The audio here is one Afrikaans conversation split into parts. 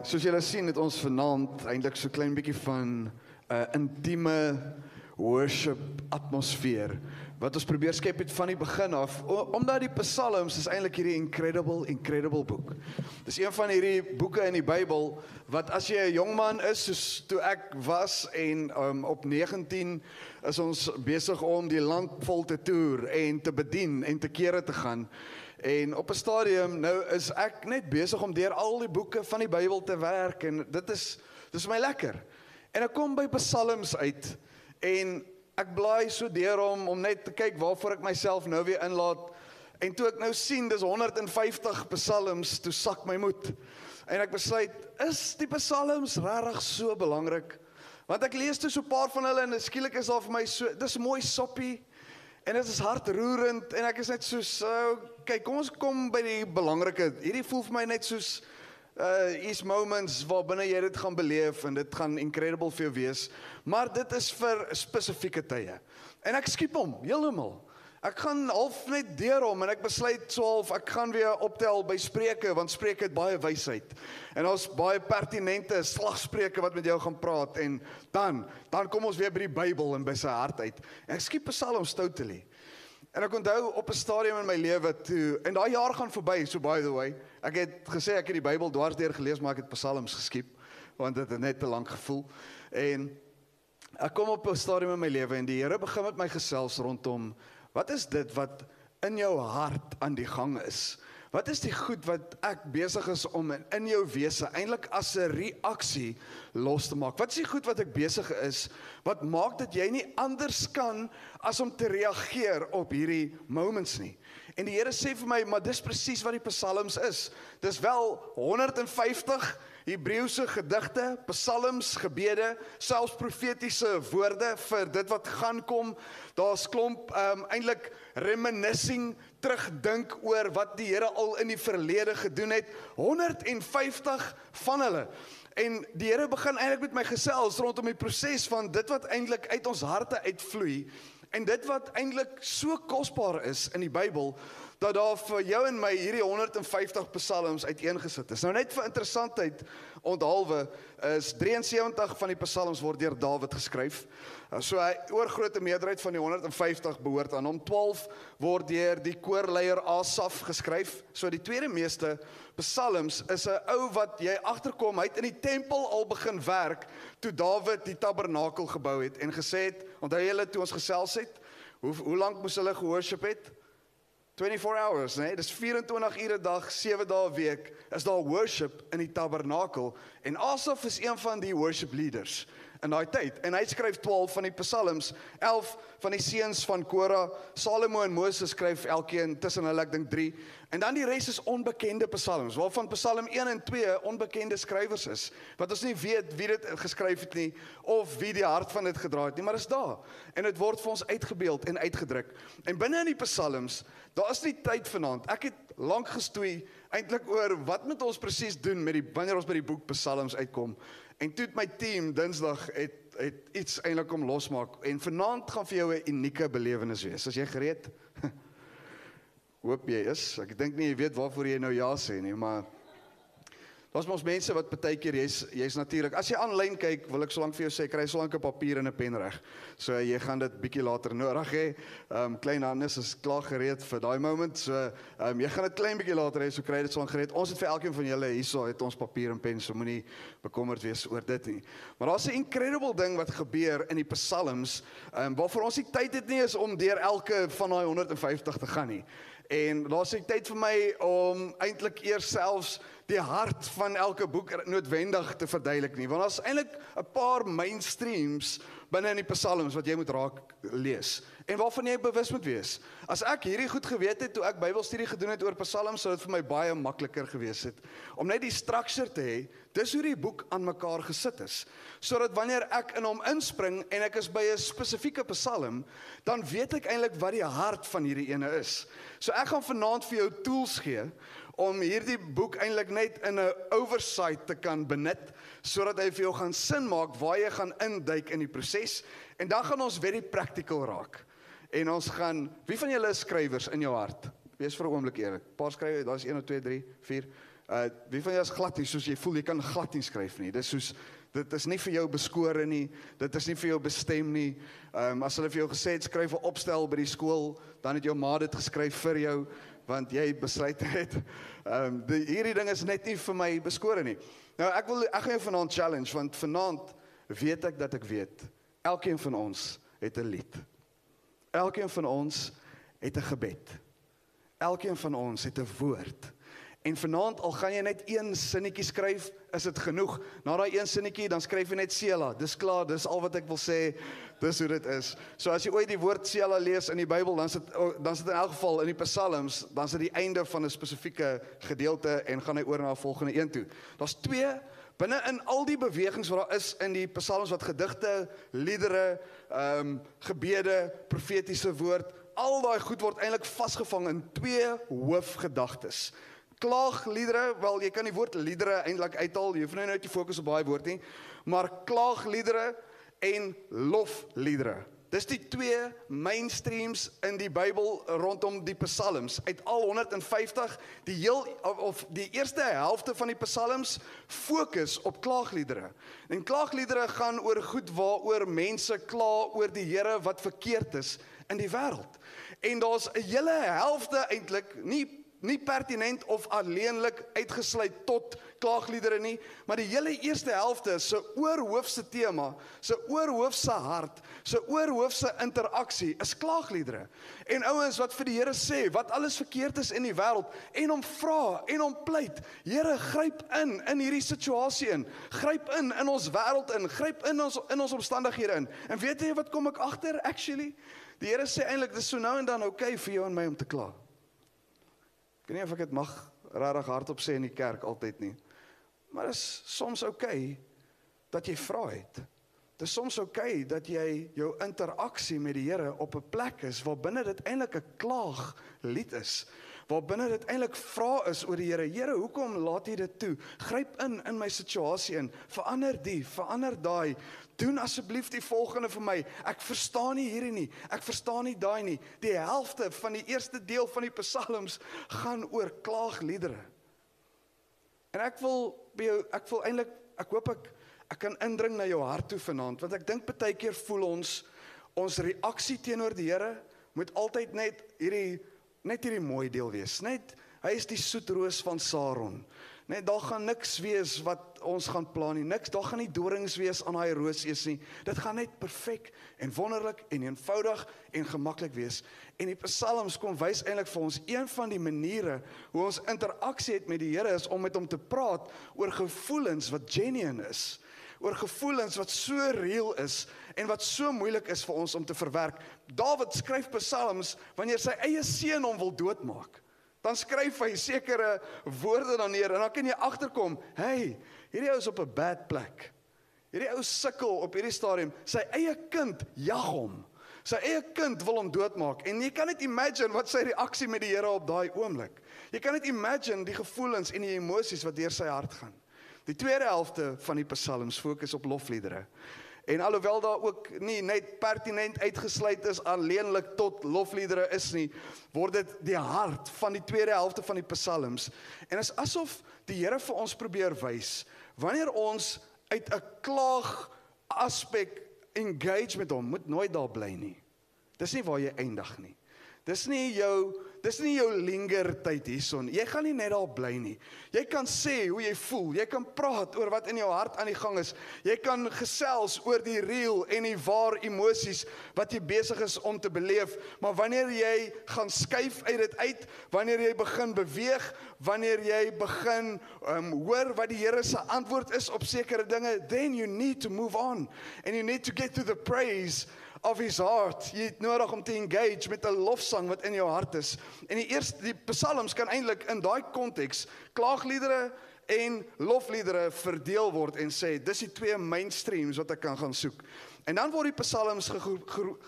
Soos julle sien het ons vanaand eintlik so klein bietjie van 'n uh, intieme worship atmosfeer wat ons probeer skep het van die begin af o, omdat die Psalms is eintlik hierdie incredible incredible boek. Dis een van hierdie boeke in die Bybel wat as jy 'n jong man is soos toe ek was en um, op 19 is ons besig om die land vol te toer en te bedien en te kere te gaan. En op 'n stadium nou is ek net besig om deur al die boeke van die Bybel te werk en dit is dis my lekker. En ek kom by Psalms uit en ek blaai so deur hom om net te kyk waarvoor ek myself nou weer inlaat. En toe ek nou sien dis 150 Psalms, toe sak my moed. En ek besluit, is die Psalms regtig so belangrik? Want ek lees toe so 'n paar van hulle en skielik is daar vir my so dis mooi soppie. En dit is hartroerend en ek is net so so kyk kom ons kom by die belangrike. Hierdie voel vir my net soos uh is moments waar binne jy dit gaan beleef en dit gaan incredible vir jou wees. Maar dit is vir spesifieke tye. En ek skiep hom heeltemal. Ek gaan half net deur hom en ek besluit so half ek gaan weer optel by Spreuke want Spreuke het baie wysheid. En ons baie pertinente slagspreuke wat met jou gaan praat en dan dan kom ons weer by die Bybel en by sy hart uit. En ek skiep Psalms totally. En ek onthou op 'n stadium in my lewe toe en daai jaar gaan verby so by the way. Ek het gesê ek het die Bybel dwarsdeur gelees maar ek het Psalms geskiep want dit het net te lank gevoel. En ek kom op 'n stadium in my lewe en die Here begin met my gesels rondom Wat is dit wat in jou hart aan die gang is? Wat is die goed wat ek besig is om in jou wese eintlik as 'n reaksie los te maak? Wat is die goed wat ek besig is wat maak dat jy nie anders kan as om te reageer op hierdie moments nie? En die Here sê vir my, maar dis presies wat die psalms is. Dis wel 150 Hebreëse gedigte, psalms, gebede, selfs profetiese woorde vir dit wat gaan kom. Daar's klomp um, eintlik reminiscing, terugdink oor wat die Here al in die verlede gedoen het. 150 van hulle. En die Here begin eintlik met my gesels rondom die proses van dit wat eintlik uit ons harte uitvloei en dit wat eintlik so kosbaar is in die Bybel dat daar vir jou en my hierdie 150 psalms uiteengesit is. Nou net vir interessantheid onthaalwe is 73 van die psalms word deur Dawid geskryf. Uh, so hy oorgrootste meerderheid van die 150 behoort aan hom. 12 word deur die koorleier Asaf geskryf. So die tweede meeste psalms is 'n ou wat jy agterkom, hy het in die tempel al begin werk toe Dawid die tabernakel gebou het en gesê het, onthou julle toe ons gesels het, hoe hoe lank moes hulle gehoorship het? 24 hours, nee, dis 24 ure 'n dag, 7 dae 'n week is daar worship in die tabernakel. En Asaf is een van die worship leaders in daai tyd. En hy skryf 12 van die psalms, 11 van die seuns van Kora, Salomo en Moses skryf elkeen tussen hulle ek dink 3. En dan die res is onbekende psalms, waarvan Psalm 1 en 2 onbekende skrywers is. Wat ons nie weet wie dit geskryf het nie of wie die hart van dit gedra het nie, maar is daar. En dit word vir ons uitgebeeld en uitgedruk. En binne in die psalms, daar is nie tyd vanaand. Ek het lank gestoei eintlik oor wat moet ons presies doen met die wanneer ons by die boek Psalms uitkom. En toe het my team Dinsdag het het iets eintlik kom losmaak en vanaand gaan vir jou 'n unieke belewenis wees. As jy gereed? Hoop jy is. Ek dink nie jy weet waarvoor jy nou ja sê nie, maar Daar's mos mense wat baie keer jy's jy's natuurlik. As jy aanlyn kyk, wil ek solank vir jou sê kry solank 'n papier en 'n pen reg. So jy gaan dit bietjie later nodig hê. Ehm um, klein Hannes is klaar gereed vir daai moment. So ehm um, jy gaan dit klein bietjie later hê, so kry dit solank gereed. Ons het vir elkeen van julle hierso het ons papier en pen, so moenie bekommerd wees oor dit nie. Maar daar's 'n incredible ding wat gebeur in die Psalms, ehm um, waarvoor ons nie tyd het nie is om deur elke van daai 150 te gaan nie. En daar's 'n tyd vir my om eintlik eers selfs die hart van elke boek noodwendig te verduidelik nie, want daar's eintlik 'n paar mainstreams binne in die psalms wat jy moet raak lees en waarvan jy bewus moet wees. As ek hierdie goed geweet het toe ek Bybelstudie gedoen het oor psalms, sou dit vir my baie makliker gewees het om net die struktuur te hê. Dis hoe die boek aan mekaar gesit is, sodat wanneer ek in hom inspring en ek is by 'n spesifieke psalm, dan weet ek eintlik wat die hart van hierdie ene is. So ek gaan vanaand vir jou tools gee om hierdie boek eintlik net in 'n oversight te kan benut sodat hy vir jou gaan sin maak waar jy gaan induik in die proses en dan gaan ons very practical raak. En ons gaan wie van julle is skrywers in jou hart? Wees vir 'n oomblik eerlik. Paar skrywe, daar's 1 of 2 3 4 Uh wie van jou is glad nie soos jy voel jy kan glad nie skryf nie. Dis soos dit is nie vir jou beskore nie. Dit is nie vir jou bestem nie. Ehm um, as hulle vir jou gesê het skryf 'n opstel by die skool, dan het jou ma dit geskryf vir jou want jy besluit het. Ehm um, hierdie ding is net nie vir my beskore nie. Nou ek wil ek gaan jou vanaand challenge want vanaand weet ek dat ek weet. Elkeen van ons het 'n lied. Elkeen van ons het 'n gebed. Elkeen van ons het 'n woord. En vanaand al gaan jy net een sinnetjie skryf, is dit genoeg. Na daai een sinnetjie dan skryf jy net Sela. Dis klaar, dis al wat ek wil sê. Dis hoe dit is. So as jy ooit die woord Sela lees in die Bybel, dan sit dan sit in elk geval in die Psalms, dan sit die einde van 'n spesifieke gedeelte en gaan hy oor na 'n volgende een toe. Daar's twee binne in al die bewegings wat daar is in die Psalms wat gedigte, liedere, ehm um, gebede, profetiese woord, al daai goed word eintlik vasgevang in twee hoofgedagtes klaagliedere, wel jy kan die woord liedere eintlik uithaal. Jy hoef nou net te fokus op daai woord nie. Maar klaagliedere en lofliedere. Dis die twee mainstreams in die Bybel rondom die psalms. Uit al 150, die heel of die eerste helfte van die psalms fokus op klaagliedere. En klaagliedere gaan oor goed waaroor mense kla oor die Here wat verkeerd is in die wêreld. En daar's 'n hele helfte eintlik, nie nie pertinent of alleenlik uitgesluit tot klaagliedere nie, maar die hele eerste helfte se oorhoofse tema, se oorhoofse hart, se oorhoofse interaksie is klaagliedere. En ouens wat vir die Here sê wat alles verkeerd is in die wêreld en hom vra en hom pleit, Here gryp in in hierdie situasie in. Gryp in in ons wêreld in, gryp in ons in ons omstandighede in. En weet jy wat kom ek agter actually? Die Here sê eintlik dis so nou en dan oukei okay vir jou en my om te kla weet nie of ek dit mag regtig hardop sê in die kerk altyd nie. Maar dit is soms oukei okay dat jy vra het. Dit is soms oukei okay dat jy jou interaksie met die Here op 'n plek is waar binne dit eintlik 'n klaag lied is. Waar binne dit eintlik vra is oor die Here. Here, hoekom laat U dit toe? Gryp in in my situasie in. Verander die, verander daai. Doen asseblief die volgende vir my. Ek verstaan nie hierdie nie. Ek verstaan nie daai nie. Die helfte van die eerste deel van die psalms gaan oor klaagliedere. En ek wil by jou ek wil eintlik ek hoop ek ek kan indring na jou hart toe vanaand want ek dink baie keer voel ons ons reaksie teenoor die Here moet altyd net hierdie net hierdie mooi deel wees. Net hy is die soetroos van Saron. Net daar gaan niks wees wat ons gaan plan nie. Niks, daar gaan nie dorings wees aan daai roosees nie. Dit gaan net perfek en wonderlik en eenvoudig en gemaklik wees. En die Psalms kom wys eintlik vir ons een van die maniere hoe ons interaksie het met die Here is om met hom te praat oor gevoelens wat genuine is oor gevoelens wat so reëel is en wat so moeilik is vir ons om te verwerk. Dawid skryf psalms wanneer sy eie seun hom wil doodmaak dan skryf hy sekere woorde dan neer en dan kan jy agterkom, hey, hierdie ou is op 'n bad plek. Hierdie ou sukkel op hierdie stadium. Sy eie kind jag hom. Sy eie kind wil hom doodmaak en jy kan net imagine wat sy reaksie met die Here op daai oomblik. Jy kan net imagine die gevoelens en die emosies wat deur sy hart gaan. Die tweede helfte van die psalms fokus op lofliedere. En alhoewel daar ook nie net pertinent uitgesluit is alleenlik tot lofliedere is nie, word dit die hart van die tweede helfte van die psalms. En is asof die Here vir ons probeer wys wanneer ons uit 'n klaag aspek engage met hom, moet nooit daar bly nie. Dis nie waar jy eindig nie. Dis nie jou dis nie jou linger tyd hierson. Jy gaan nie net daar bly nie. Jy kan sê hoe jy voel. Jy kan praat oor wat in jou hart aan die gang is. Jy kan gesels oor die real en die waar emosies wat jy besig is om te beleef. Maar wanneer jy gaan skuif uit dit uit, wanneer jy begin beweeg, wanneer jy begin um, hoor wat die Here se antwoord is op sekere dinge, then you need to move on and you need to get to the praise of his heart. Jy het nodig om te engage met 'n lofsang wat in jou hart is. En die eerste die psalms kan eintlik in daai konteks klaagliedere en lofliedere verdeel word en sê dis die twee mainstreams wat ek kan gaan soek. En dan word die psalms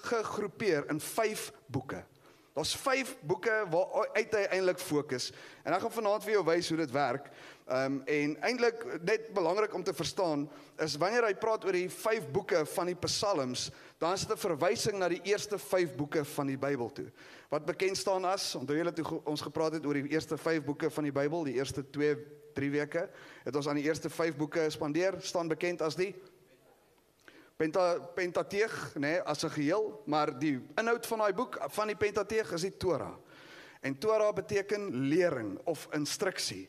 gegroepeer in 5 boeke. Daar's 5 boeke waar uit hy eintlik fokus. En ek gaan vanaand vir jou wys hoe dit werk. Ehm um, en eintlik net belangrik om te verstaan is wanneer hy praat oor die 5 boeke van die Psalms, dan is dit 'n verwysing na die eerste 5 boeke van die Bybel toe. Wat bekend staan as, onthou julle toe ons gepraat het oor die eerste 5 boeke van die Bybel, die eerste 2 3 weke het ons aan die eerste 5 boeke spandeer, staan bekend as die Penta Pentateeg, nê, nee, as 'n geheel, maar die inhoud van daai boek van die Pentateeg is die Torah. En Torah beteken lering of instruksie.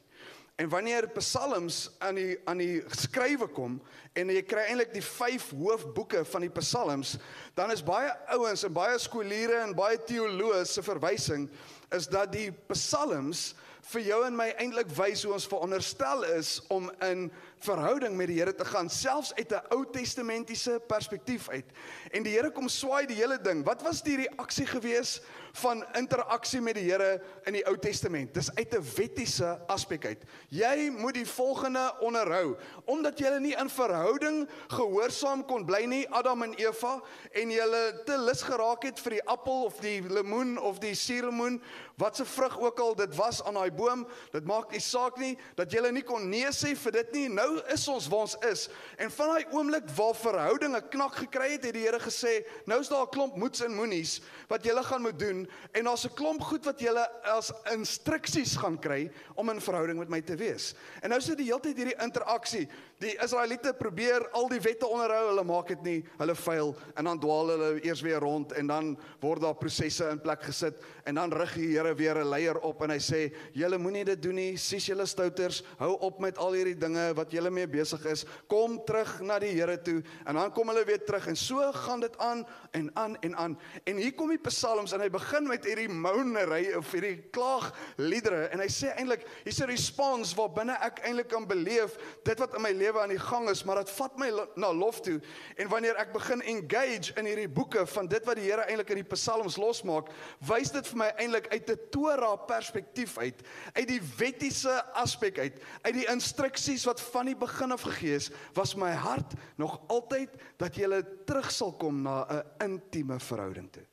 En wanneer psalms aan die aan die skrywe kom en jy kry eintlik die vyf hoofboeke van die psalms, dan is baie ouens en baie skooliere en baie teoloë se verwysing is dat die psalms vir jou en my eintlik wys hoe ons veronderstel is om in verhouding met die Here te gaan selfs uit 'n Ou Testamentiese perspektief uit. En die Here kom swaai die hele ding. Wat was die reaksie gewees van interaksie met die Here in die Ou Testament? Dis uit 'n wettiese aspek uit. Jy moet die volgende onderhou omdat jy nie in verhouding gehoorsaam kon bly nie Adam en Eva en jy te lus geraak het vir die appel of die lemoen of die suurlemoen wat se vrug ook al dit was aan daai boom, dit maak nie saak nie dat jy nie kon nee sê vir dit nie. Nou is ons waar ons is. En van daai oomblik waar verhoudinge knak gekry het, het die Here gesê, nou is daar 'n klomp moets en moenies wat julle gaan moet doen en daar's 'n klomp goed wat julle as instruksies gaan kry om in verhouding met my te wees. En nou sit die hele tyd hierdie interaksie. Die Israeliete probeer al die wette onderhou, hulle maak dit nie, hulle faal en dan dwaal hulle eers weer rond en dan word daar prosesse in plek gesit. En dan rig die Here weer 'n leier op en hy sê, "Julle moenie dit doen nie, sies julle stouters, hou op met al hierdie dinge wat julle mee besig is. Kom terug na die Here toe." En dan kom hulle weer terug en so gaan dit aan en aan en aan. En hier kom die Psalms en hy begin met hierdie moanery of hierdie klaagliedere. En hy sê eintlik, hier's 'n respons waar binne ek eintlik kan beleef dit wat in my lewe aan die gang is, maar dit vat my na lof toe. En wanneer ek begin engage in hierdie boeke van dit wat die Here eintlik in die Psalms losmaak, wys dit vir my eintlik uit 'n Torah perspektief uit, uit die wettiese aspek uit, uit die instruksies wat van die begin af gegee is, was my hart nog altyd dat jy terug sal kom na 'n intieme verhouding toe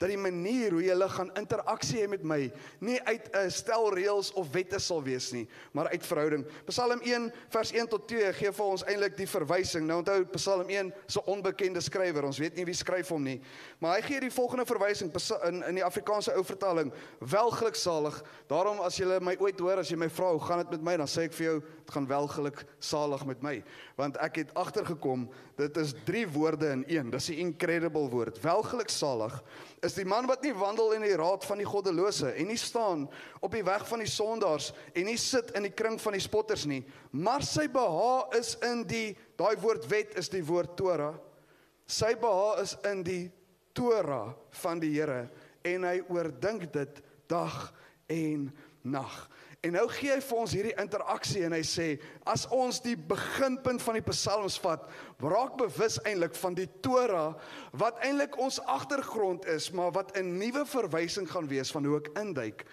dat die manier hoe jy hulle gaan interaksie hê met my nie uit 'n stel reëls of wette sal wees nie, maar uit verhouding. Psalm 1 vers 1 tot 2 gee vir ons eintlik die verwysing. Nou onthou Psalm 1 is 'n onbekende skrywer. Ons weet nie wie skryf hom nie. Maar hy gee die volgende verwysing in in die Afrikaanse ou vertaling: Welgeluksalig. Daarom as jy my ooit hoor as jy my vra hoe gaan dit met my, dan sê ek vir jou dit gaan welgeluksalig met my, want ek het agtergekom dit is drie woorde in een. Dis 'n incredible woord. Welgeluksalig is die man wat nie wandel in die raad van die goddelose en nie staan op die weg van die sondaars en nie sit in die kring van die spotters nie, maar sy beha is in die daai woord wet is die woord Torah. Sy beha is in die Torah van die Here en hy oordink dit dag en nag. En nou gee hy vir ons hierdie interaksie en hy sê as ons die beginpunt van die psalms vat, raak bewus eintlik van die Torah wat eintlik ons agtergrond is, maar wat 'n nuwe verwysing gaan wees van hoe ek induik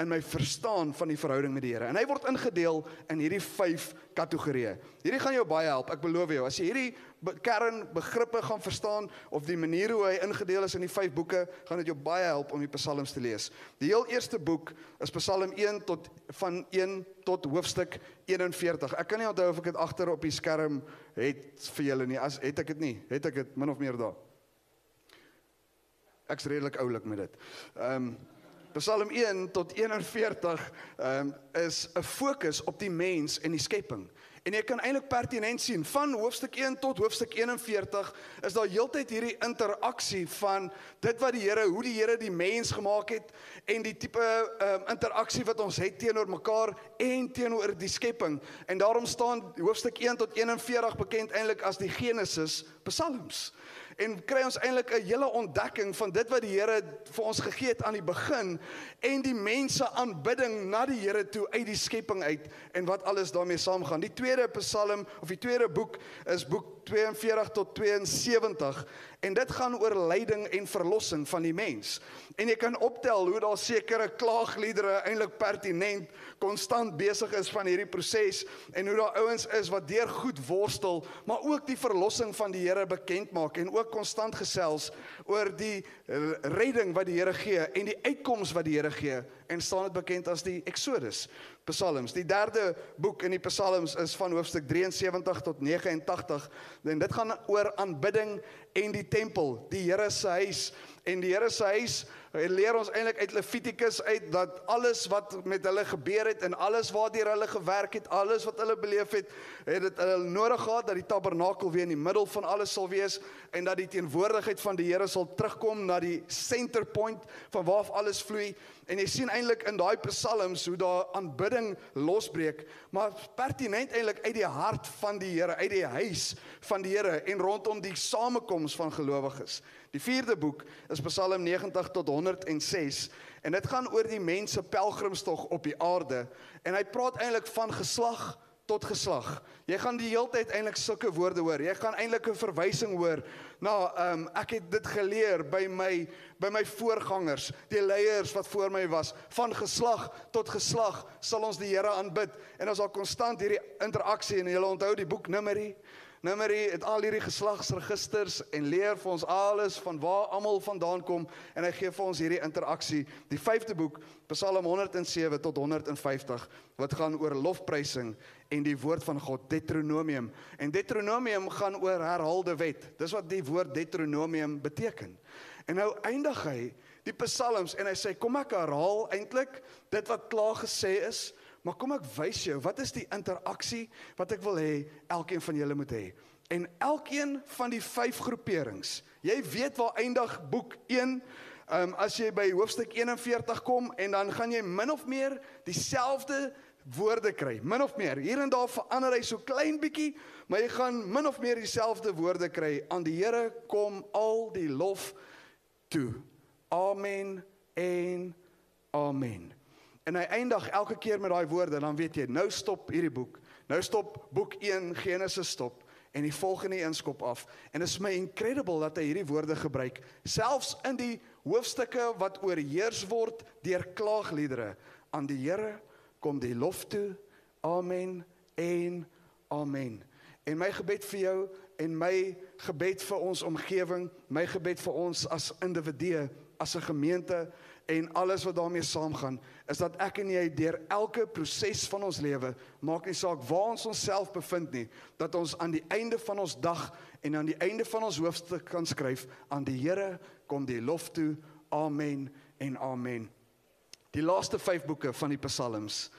in my verstaan van die verhouding met die Here. En hy word ingedeel in hierdie 5 kategorieë. Hierdie gaan jou baie help, ek beloof jou. As jy hierdie kernbegrippe gaan verstaan of die manier hoe hy ingedeel is in die 5 boeke, gaan dit jou baie help om die psalms te lees. Die heel eerste boek is Psalm 1 tot van 1 tot hoofstuk 41. Ek kan nie onthou of ek dit agter op die skerm het vir julle nie. As het ek dit nie, het ek dit min of meer daar. Ek's redelik oulik met dit. Ehm um, Psalm 1 tot 41 um, is 'n fokus op die mens en die skepping. En jy kan eintlik pertinent sien van hoofstuk 1 tot hoofstuk 41 is daar heeltyd hierdie interaksie van dit wat die Here, hoe die Here die mens gemaak het en die tipe um, interaksie wat ons het teenoor mekaar en teenoor die skepping. En daarom staan hoofstuk 1 tot 41 bekend eintlik as die Genesis Psalms en kry ons eintlik 'n hele ontdekking van dit wat die Here vir ons gegee het aan die begin en die mense aanbidding na die Here toe uit die skepping uit en wat alles daarmee saamgaan. Die tweede Psalm of die tweede boek is boek 42 tot 72 en dit gaan oor lyding en verlossing van die mens. En jy kan optel hoe daar sekere klaagliedere eintlik pertinent konstant besig is van hierdie proses en hoe daar ouens is wat deur goed worstel, maar ook die verlossing van die Here bekend maak en ook konstant gesels oor die redding wat die Here gee en die uitkoms wat die Here gee en staan dit bekend as die Exodus Psalms. Die derde boek in die Psalms is van hoofstuk 73 tot 89 en dit gaan oor aanbidding en die tempel, die Here se huis en die Here se huis Hy leer ons eintlik uit Levitikus uit dat alles wat met hulle gebeur het en alles waardeur hulle gewerk het, alles wat hulle beleef het, het dit hulle nodig gehad dat die tabernakel weer in die middel van alles sal wees en dat die teenwoordigheid van die Here sal terugkom na die center point van waar af alles vloei. En jy sien eintlik in daai psalms hoe daar aanbidding losbreek, maar pertinent eintlik uit die hart van die Here, uit die huis van die Here en rondom die samekoms van gelowiges. Die vierde boek is Psalm 90 tot 106 en dit gaan oor die mens se pelgrimstog op die aarde en hy praat eintlik van geslag tot geslag. Jy gaan die hele tyd eintlik sulke woorde hoor. Jy gaan eintlik 'n verwysing hoor na ehm um, ek het dit geleer by my by my voorgangers, die leiers wat voor my was, van geslag tot geslag sal ons die Here aanbid en ons sal konstant hierdie interaksie en jy onthou die boek Numeri Numeri het al hierdie geslagsregisters en leer vir ons alles van waar almal vandaan kom en hy gee vir ons hierdie interaksie. Die 5de boek, Psalm 107 tot 150 wat gaan oor lofprysing en die woord van God, Deuteronomium. En Deuteronomium gaan oor herhaalde wet. Dis wat die woord Deuteronomium beteken. En nou eindig hy die psalms en hy sê kom ek herhaal eintlik dit wat klaar gesê is Maar kom ek wys jou, wat is die interaksie wat ek wil hê elkeen van julle moet hê? En elkeen van die vyf groeperings. Jy weet waar eindig boek 1 Ehm um, as jy by hoofstuk 41 kom en dan gaan jy min of meer dieselfde woorde kry. Min of meer. Hier en daar verander hy so klein bietjie, maar jy gaan min of meer dieselfde woorde kry. Aan die Here kom al die lof toe. Amen en amen. En hy eindig elke keer met daai woorde, dan weet jy, nou stop hierdie boek. Nou stop boek 1 Genesis stop en die volgende een skop af. En dit is my incredible dat hy hierdie woorde gebruik, selfs in die hoofstukke wat oorheers word deur klaagliedere aan die Here kom die lof toe. Amen en amen. En my gebed vir jou en my gebed vir ons omgewing, my gebed vir ons as individue, as 'n gemeente en alles wat daarmee saamgaan is dat ek en jy deur elke proses van ons lewe maak nie saak waar ons onsself bevind nie dat ons aan die einde van ons dag en aan die einde van ons hoofstuk kan skryf aan die Here kom die lof toe. Amen en amen. Die laaste 5 boeke van die psalms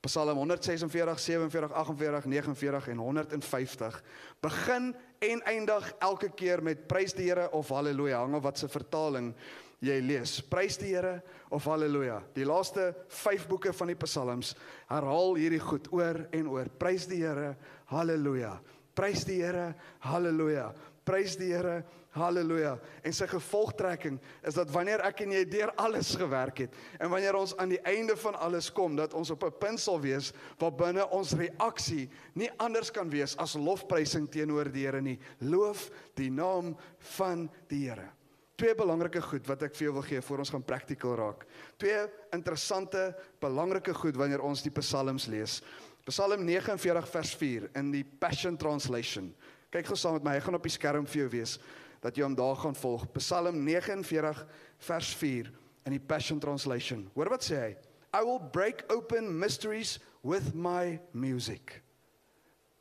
Psalm 146 47 48 49 en 150 begin en eindig elke keer met prys die Here of haleluja hang of wat se vertaling jy lees. Prys die Here of haleluja. Die laaste 5 boeke van die Psalms herhaal hierdie goed oor en oor. Prys die Here, haleluja. Prys die Here, haleluja. Prys die Here, haleluja. En sy gevolgtrekking is dat wanneer ek en jy deur alles gewerk het en wanneer ons aan die einde van alles kom, dat ons op 'n punt sal wees waar binne ons reaksie nie anders kan wees as lofprysing teenoor die Here nie. Loof die naam van die Here twee belangrike goed wat ek vir jou wil gee voor ons gaan praktikal raak. Twee interessante belangrike goed wanneer ons die psalms lees. Psalm 49 vers 4 in die Passion Translation. Kyk gou saam met my, hy gaan op die skerm vir jou wees dat jy hom daar gaan volg. Psalm 49 vers 4 in die Passion Translation. Hoor wat sê hy? I will break open mysteries with my music.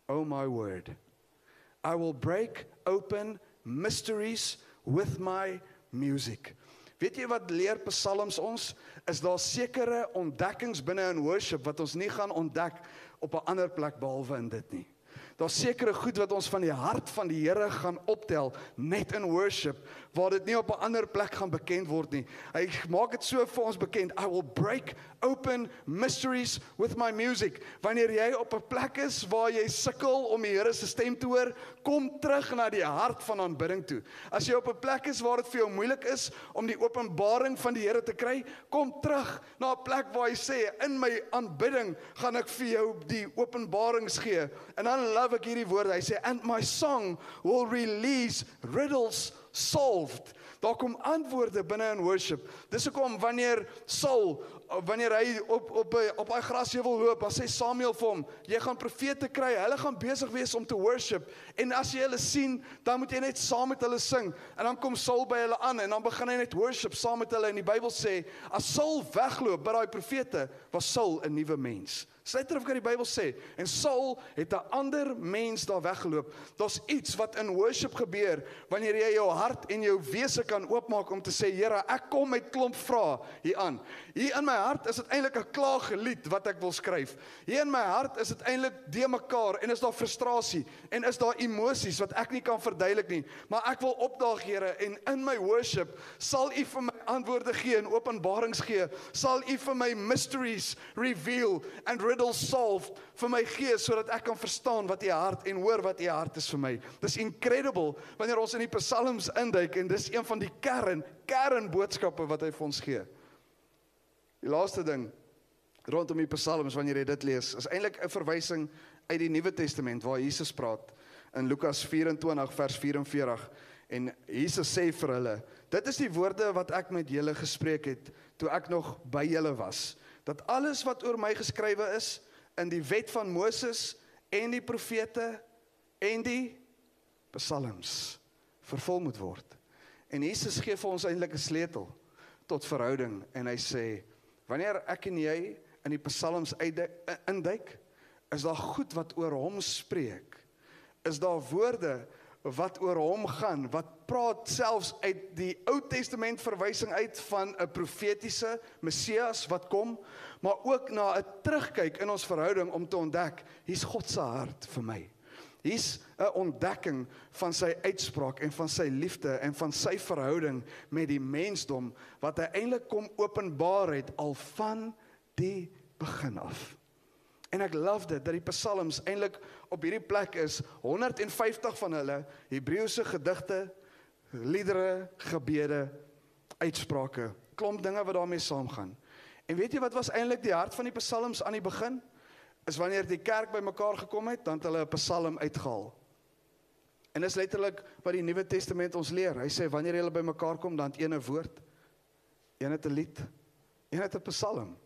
Oh my word. I will break open mysteries with my music. Weet jy wat leer Psalms ons? Is daar sekere ontdekkings binne in worship wat ons nie gaan ontdek op 'n ander plek behalwe in dit nie. Daar's sekere goed wat ons van die hart van die Here gaan optel net in worship waar dit nie op 'n ander plek gaan bekend word nie. Hy maak dit so vir ons bekend. I will break open mysteries with my music. Wanneer jy op 'n plek is waar jy sukkel om die Here se stem te hoor, kom terug na die hart van aanbidding toe. As jy op 'n plek is waar dit vir jou moeilik is om die openbaring van die Here te kry, kom terug na 'n plek waar hy sê in my aanbidding gaan ek vir jou die openbarings gee. En dan love ek hierdie woorde. Hy sê and my song will release riddles solved. Daar kom antwoorde binne in worship. Dis hoekom wanneer Saul wanneer hy op op op daai grasheuwel loop, dan sê Samuel vir hom, jy gaan profete kry. Hulle gaan besig wees om te worship en as jy hulle sien, dan moet jy net saam met hulle sing. En dan kom Saul by hulle aan en dan begin hy net worship saam met hulle en die Bybel sê, as Saul wegloop by daai profete, was Saul 'n nuwe mens. Sluit terug wat die Bybel sê. En Saul het 'n ander mens daar weggeloop. Daar's iets wat in worship gebeur wanneer jy jou hart en jou wese kan oopmaak om te sê, Here, ek kom met klomp vrae hier aan. Hier in my hart is dit eintlik 'n klaaglied wat ek wil skryf. Hier in my hart is dit eintlik de mekaar en is daar frustrasie en is daar emosies wat ek nie kan verduidelik nie. Maar ek wil opdaag, Here, en in my worship sal U vir my antwoorde gee en openbarings gee. Sal U vir my mysteries reveal and riddles solve vir my gee sodat ek kan verstaan wat U hart en hoor wat U hart is vir my. Dis incredible wanneer ons in die psalms induik en dis een van die kern kernboodskappe wat hy vir ons gee. Die laaste ding rondom die psalms wanneer jy dit lees, is eintlik 'n verwysing uit die Nuwe Testament waar Jesus praat in Lukas 24 vers 44 en Jesus sê vir hulle, dit is die woorde wat ek met julle gespreek het toe ek nog by julle was dat alles wat oor my geskrywe is in die wet van Moses en die profete en die psalms vervul moet word. En Jesus gee vir ons eintlik 'n sleutel tot verhouding en hy sê wanneer ek en jy in die psalms induik, is daar goed wat oor hom spreek. Is daar woorde wat oor hom gaan wat praat selfs uit die Ou Testament verwysing uit van 'n profetiese Messias wat kom maar ook na 'n terugkyk in ons verhouding om te ontdek hier's God se hart vir my. Hier's 'n ontdekking van sy uitspraak en van sy liefde en van sy verhouding met die mensdom wat hy eintlik kom openbaar het al van die begin af En ek love dit dat die psalms eintlik op hierdie plek is 150 van hulle Hebreëse gedigte, liedere, gebede, uitsprake, klomp dinge wat daarmee saamgaan. En weet jy wat was eintlik die hart van die psalms aan die begin? Is wanneer die kerk bymekaar gekom het, dan het hulle 'n psalm uitgehaal. En dis letterlik wat die Nuwe Testament ons leer. Hy sê wanneer jy bymekaar kom, dan het een 'n woord, een het 'n lied, een het 'n psalm.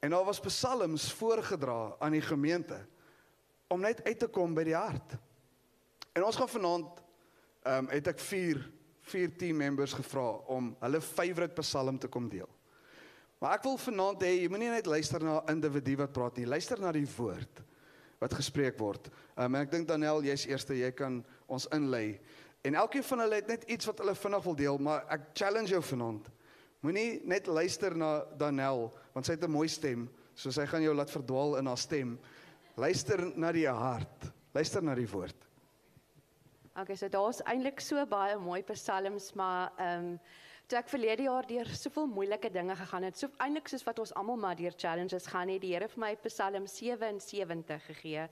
En daar was psalms voorgedra aan die gemeente om net uit te kom by die hart. En ons gaan vanaand ehm um, het ek 4 4 team members gevra om hulle favourite psalm te kom deel. Maar ek wil vanaand hê jy moenie net luister na individu wat praat nie, luister na die woord wat gespreek word. Ehm um, ek dink Daniel, jy's eerste, jy kan ons inlei. En elkeen van hulle het net iets wat hulle vinnig wil deel, maar ek challenge jou vanaand. Moenie net luister na Danel want sy het 'n mooi stem, so sy gaan jou laat verdwaal in haar stem. Luister na die hart. Luister na die woord. Okay, so daar's eintlik so baie mooi psalms, maar ehm um, toe ek verlede jaar deur soveel moeilike dinge gegaan het, so eintlik soos wat ons almal maar deur challenges gaan, het die Here vir my Psalm 77 gegee.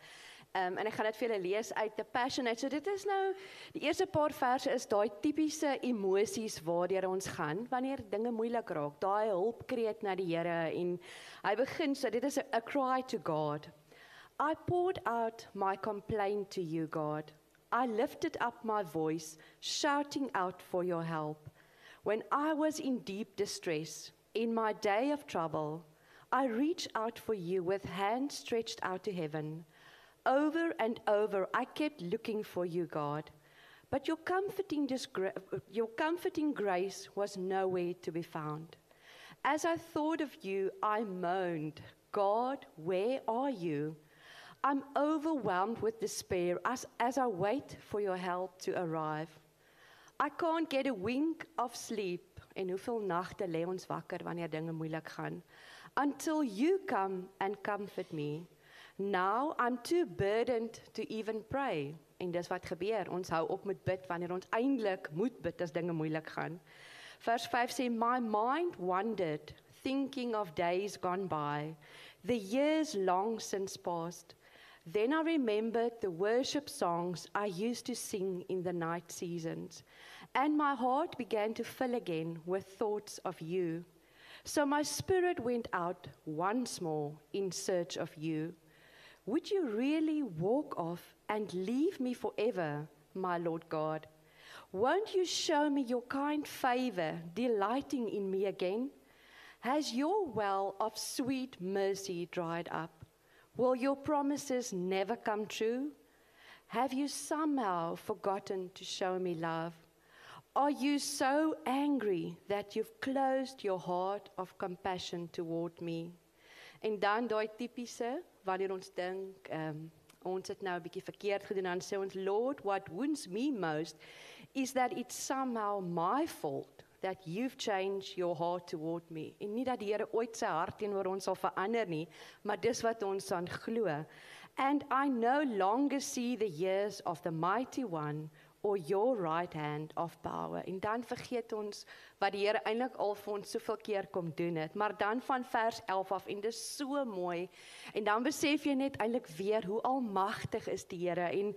Um, en ek gaan dit vir julle lees uit The Passionate. So dit is nou die eerste paar verse is daai tipiese emosies waardeur ons gaan wanneer dinge moeilik raak. Daai hulpkreet na die Here en hy begin so dit is 'n cry to God. I poured out my complaint to you God. I lifted up my voice shouting out for your help. When I was in deep distress, in my day of trouble, I reached out for you with hands stretched out to heaven. Over and over, I kept looking for you, God. But your comforting, your comforting grace was nowhere to be found. As I thought of you, I moaned, God, where are you? I'm overwhelmed with despair as, as I wait for your help to arrive. I can't get a wink of sleep. En hoeveel nagte lê ons wakker wanneer dinge moeilik gaan? Until you come and comfort me. Now I'm too burdened to even pray. En dis wat gebeur. Ons hou op met bid wanneer ons eintlik moet bid as dinge moeilik gaan. Vers 5 sê my mind wandered thinking of days gone by, the years long since past. Then I remembered the worship songs I used to sing in the night seasons, and my heart began to fill again with thoughts of you. So my spirit went out once more in search of you. Would you really walk off and leave me forever, my Lord God? Won't you show me your kind favor, delighting in me again? Has your well of sweet mercy dried up? Will your promises never come true? Have you somehow forgotten to show me love? Are you so angry that you've closed your heart of compassion toward me? En dan daai tipiese wanneer ons dink, ehm um, ons het nou 'n bietjie verkeerd gedoen dan sê ons Lord, what wounds me most is that it's somehow my fault that you've changed your heart toward me. En nie dat die Here ooit sy hart teenoor ons sal verander nie, maar dis wat ons aan glo. And I no longer see the years of the mighty one or your right hand of power. En dan vergeet ons wat die Here eintlik al vir ons soveel keer kom doen het. Maar dan van vers 11 af en dis so mooi. En dan besef jy net eintlik weer hoe almagtig is die Here en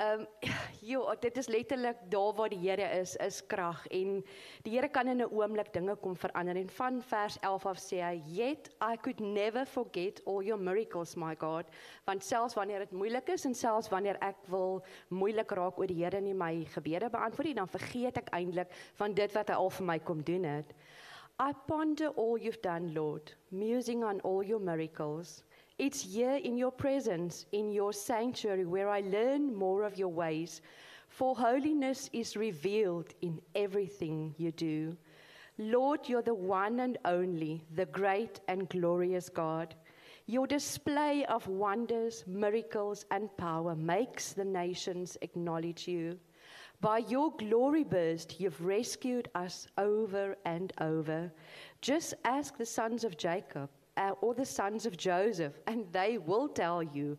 Ehm um, joh, dit is letterlik daar waar die Here is, is krag en die Here kan in 'n oomblik dinge kom verander en van vers 11 af sê hy, "Yet I could never forget all your miracles, my God." Want selfs wanneer dit moeilik is en selfs wanneer ek wil moeilik raak oor die Here nie my gebede beantwoord nie, dan vergeet ek eintlik van dit wat hy al vir my kom doen het. I ponder all you've done, Lord, musing on all your miracles. It's here in your presence, in your sanctuary, where I learn more of your ways. For holiness is revealed in everything you do. Lord, you're the one and only, the great and glorious God. Your display of wonders, miracles, and power makes the nations acknowledge you. By your glory burst, you've rescued us over and over. Just ask the sons of Jacob uh, or the sons of Joseph, and they will tell you.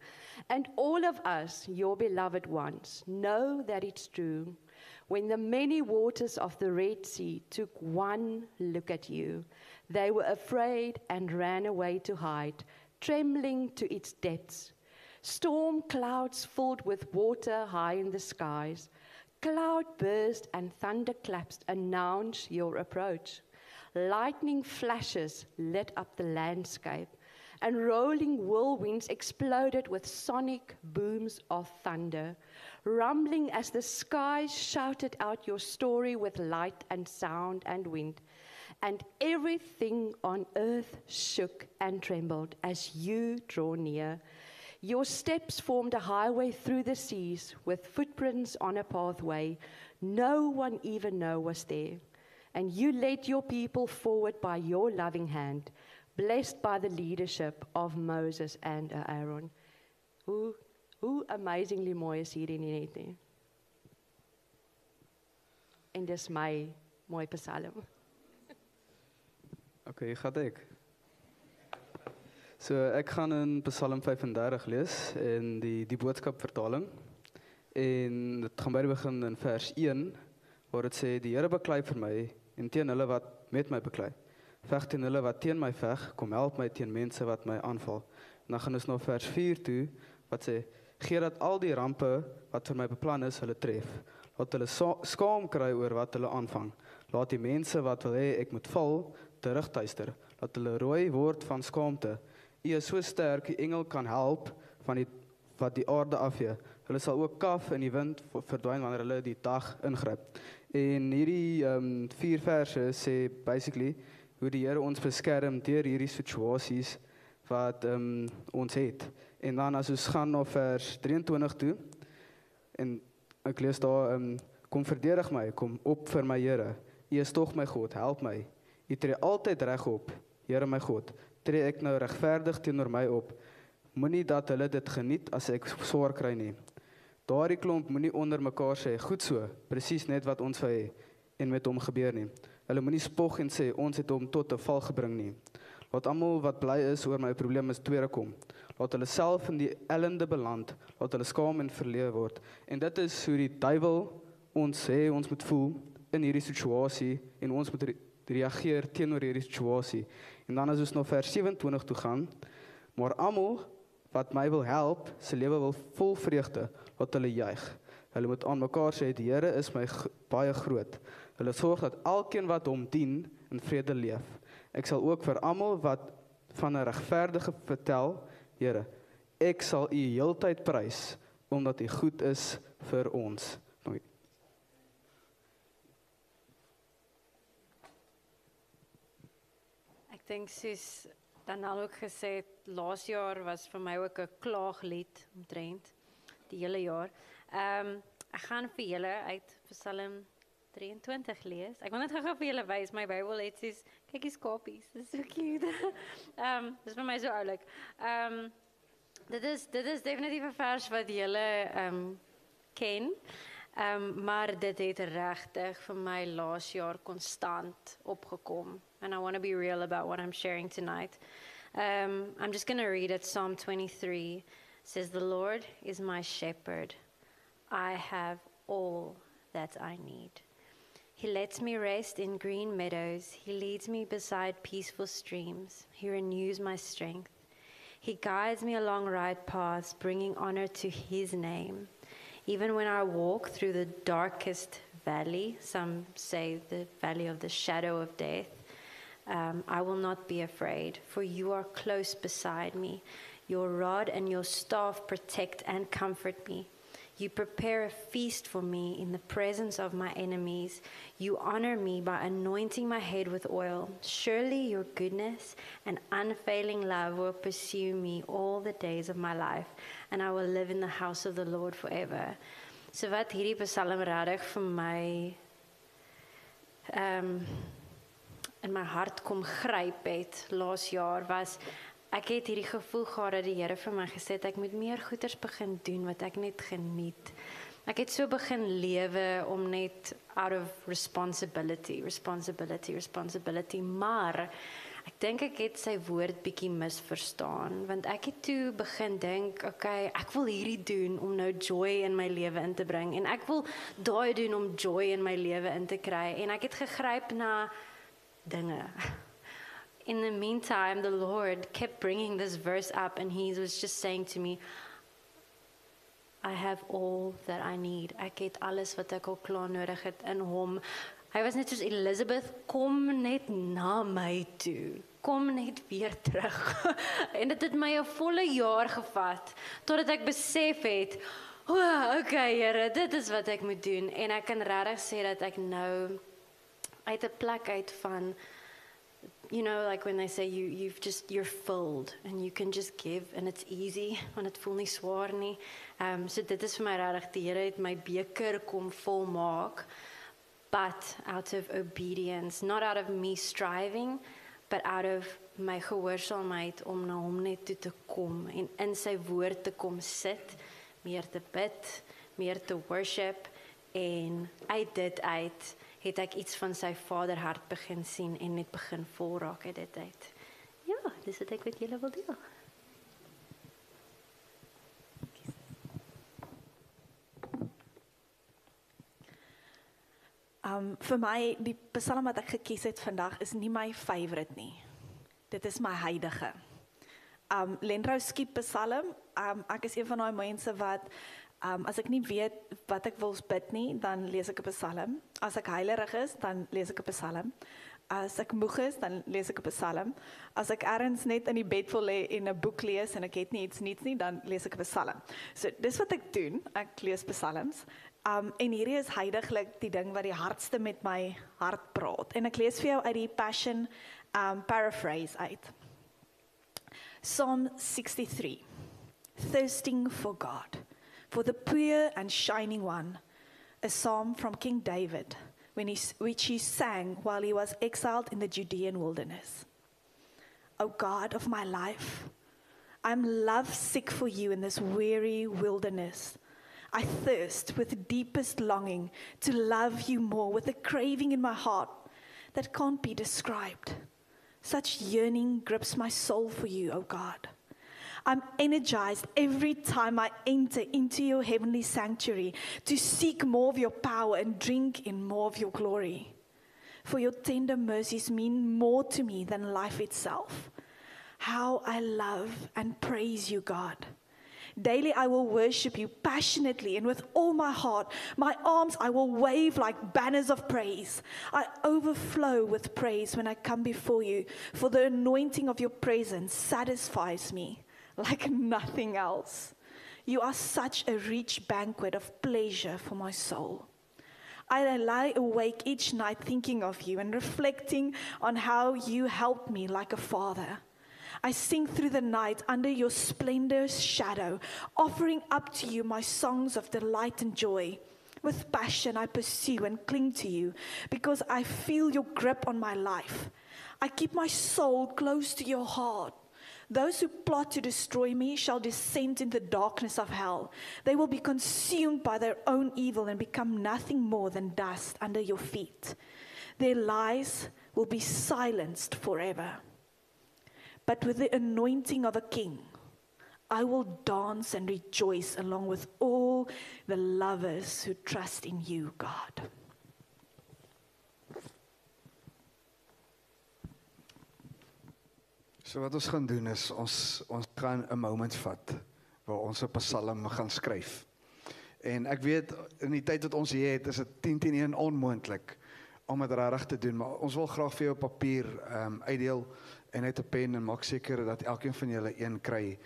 And all of us, your beloved ones, know that it's true. When the many waters of the Red Sea took one look at you, they were afraid and ran away to hide, trembling to its depths. Storm clouds filled with water high in the skies. Cloud burst and thunderclaps announce your approach. Lightning flashes lit up the landscape, and rolling whirlwinds exploded with sonic booms of thunder, rumbling as the skies shouted out your story with light and sound and wind. And everything on earth shook and trembled as you draw near. Your steps formed a highway through the seas with footprints on a pathway no one even know was there and you led your people forward by your loving hand, blessed by the leadership of Moses and Aaron. Hoe hoe amazingly mooi is hierdie nie net nie. En dis my mooi Psalm. Okay, gaan ek. So ek gaan in Psalm 35 lees in die die boodskap vertaling. En dit gaan by begin in vers 1 waar dit sê die Here beklei vir my en teen hulle wat met my beklei. Veg teen hulle wat teen my veg, kom help my teen mense wat my aanval. En dan gaan ons na vers 4 toe wat sê gee dat al die rampe wat vir my beplan is hulle tref. Laat hulle skaam kry oor wat hulle aanvang. Laat die mense wat wil hê ek moet val terugtuister. Laat hulle rooi word van skaamte. U is so sterk, die engel kan help van die wat die aarde afvee. Hulle sal ook kaf in die wind verdwyn wanneer hulle die dag ingryp. En hierdie um, vier verse sê basically hoe die Here ons beskerm deur hierdie situasies wat um, ons het. En dan as ons gaan na vers 23 toe en ek lees daar um, kom verdedig my, kom op vir my Here. U is tog my God, help my. U tree altyd reg op. Here my God, tree ek nou regverdig teenoor my op. Moenie dat hulle dit geniet as ek swaar kry nie. Daardie klomp moenie onder mekaar sê goed so, presies net wat ons wou hê en met hom gebeur nie. Hulle moenie spog en sê ons het hom tot 'n val gebring nie. Laat almal wat bly is oor my probleme is tweede kom. Laat hulle self in die ellende beland, laat hulle skaam en verleë word. En dit is hoe die duiwel ons sê ons moet voel in hierdie situasie en ons moet re reageer teenoor hierdie situasie. En dan as ons na vers 27 toe gaan, maar almal wat my wil help, se lewe wil vol vreugde, wat hulle juig. Hulle moet aan mekaar sê die Here is my baie groot. Hulle sorg dat elkeen wat hom dien in vrede leef. Ek sal ook vir almal wat van 'n regverdige vertel, Here, ek sal U heeltyd prys omdat U goed is vir ons. dink soos dan al ook gesê laas jaar was vir my ook 'n klaaglied omtrent die hele jaar. Ehm um, ek gaan vir julle uit Psalm 23 lees. Ek wil net gou vir julle wys my Bybel het sies kyk die skapies. Dis so cute. Ehm um, dis vir my so oulik. Ehm um, dit is dit is definitief 'n vers wat julle ehm um, ken. Ehm um, maar dit het regtig vir my laas jaar konstant opgekom and I want to be real about what I'm sharing tonight. Um, I'm just going to read it. Psalm 23 it says, The Lord is my shepherd. I have all that I need. He lets me rest in green meadows. He leads me beside peaceful streams. He renews my strength. He guides me along right paths, bringing honor to his name. Even when I walk through the darkest valley, some say the valley of the shadow of death, um, I will not be afraid, for you are close beside me. Your rod and your staff protect and comfort me. You prepare a feast for me in the presence of my enemies. You honor me by anointing my head with oil. Surely your goodness and unfailing love will pursue me all the days of my life, and I will live in the house of the Lord forever. So wat hierdie Psalm regtig vir my ehm um, in my hart kom gryp het laas jaar was ek het hierdie gevoel gehad dat die Here vir my gesê het ek moet meer goeders begin doen wat ek net geniet. Ek het so begin lewe om net out of responsibility, responsibility, responsibility, maar ek dink ek het sy woord bietjie misverstaan want ek het toe begin dink, okay, ek wil hierdie doen om nou joy in my lewe in te bring en ek wil daai doen om joy in my lewe in te kry en ek het gegryp na dinge. In the meantime, the Lord kept bringing this verse up, and He was just saying to me, I have all that I need. Ek het alles wat ek al klaar nodig het in hom. Hy was net soos Elizabeth, kom net na my toe. Kom net weer terug. en dit het my 'n volle jaar gevat totdat ek besef het, o, oh, okay, Here, dit is wat ek moet doen en ek kan regtig sê dat ek nou uit 'n plek uit van you know like when they say you you've just you're filled and you can just give and it's easy want dit voel nie swaar nie. Um, so dit is vir my regtig die Here het my beker kom volmaak but out of obedience not out of me striving but out of my gehoorsaamheid om na hom net toe te kom en in sy woord te kom sit, meer te bid, meer te worship en uit dit uit het ek iets van sy vaderhart begin sien en net begin vol raak uit dit uit. Ja, dis wat ek met julle wil deel. Um vir my die Psalm wat ek gekies het vandag is nie my favourite nie. Dit is my heilige. Um Lenrou skiep Psalm. Um ek is een van daai mense wat um as ek nie weet wat ek wil bid nie, dan lees ek 'n Psalm. As ek heilerig is, dan lees ek 'n Psalm. As ek moeg is, dan lees ek 'n Psalm. As ek ergens net in die bed wil lê en 'n boek lees en ek het nie iets niets nie, dan lees ek 'n Psalm. So dis wat ek doen. Ek lees Psalms. Um en hierdie is heiliglik die ding wat die hardste met my hart praat. En ek lees vir jou uit die Passion um paraphrase uit. Psalm 63. Thirsting for God, for the pure and shining one, a psalm from King David, he, which he sang while he was exiled in the Judean wilderness. O God of my life, I'm lovesick for you in this weary wilderness. I thirst with deepest longing to love you more, with a craving in my heart that can't be described. Such yearning grips my soul for you, O God. I'm energized every time I enter into your heavenly sanctuary to seek more of your power and drink in more of your glory. For your tender mercies mean more to me than life itself. How I love and praise you, God. Daily I will worship you passionately and with all my heart. My arms I will wave like banners of praise. I overflow with praise when I come before you, for the anointing of your presence satisfies me like nothing else. You are such a rich banquet of pleasure for my soul. I lie awake each night thinking of you and reflecting on how you helped me like a father. I sing through the night under your splendor's shadow, offering up to you my songs of delight and joy. With passion, I pursue and cling to you because I feel your grip on my life. I keep my soul close to your heart. Those who plot to destroy me shall descend in the darkness of hell. They will be consumed by their own evil and become nothing more than dust under your feet. Their lies will be silenced forever. But with the anointing of a king, I will dance and rejoice along with all the lovers who trust in you, God. So wat ons gaan doen is ons ons gaan 'n moment vat waar ons 'n psalm gaan skryf. En ek weet in die tyd wat ons hier het, is dit 10 teen 1 onmoontlik om dit regtig te doen, maar ons wil graag vir jou papier ehm um, uitdeel en net 'n pen en maak seker dat elkeen van julle een kry.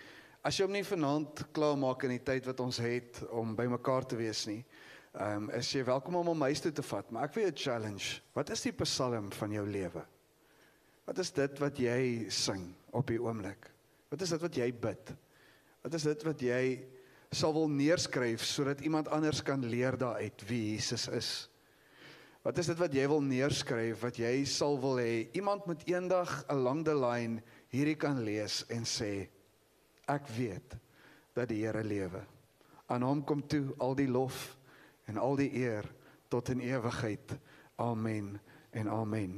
As jy hom nie vanaand klaar maak in die tyd wat ons het om bymekaar te wees nie, ehm um, is jy welkom om hom huis toe te vat, maar ek wil jou challenge. Wat is die psalm van jou lewe? Wat is dit wat jy sing op die oomblik? Wat is dit wat jy bid? Wat is dit wat jy sal wil neerskryf sodat iemand anders kan leer daaruit wie Jesus is? Wat is dit wat jy wil neerskryf wat jy sal wil hê iemand moet eendag along the line hierdie kan lees en sê ek weet dat die Here lewe. Aan hom kom toe al die lof en al die eer tot in ewigheid. Amen en amen.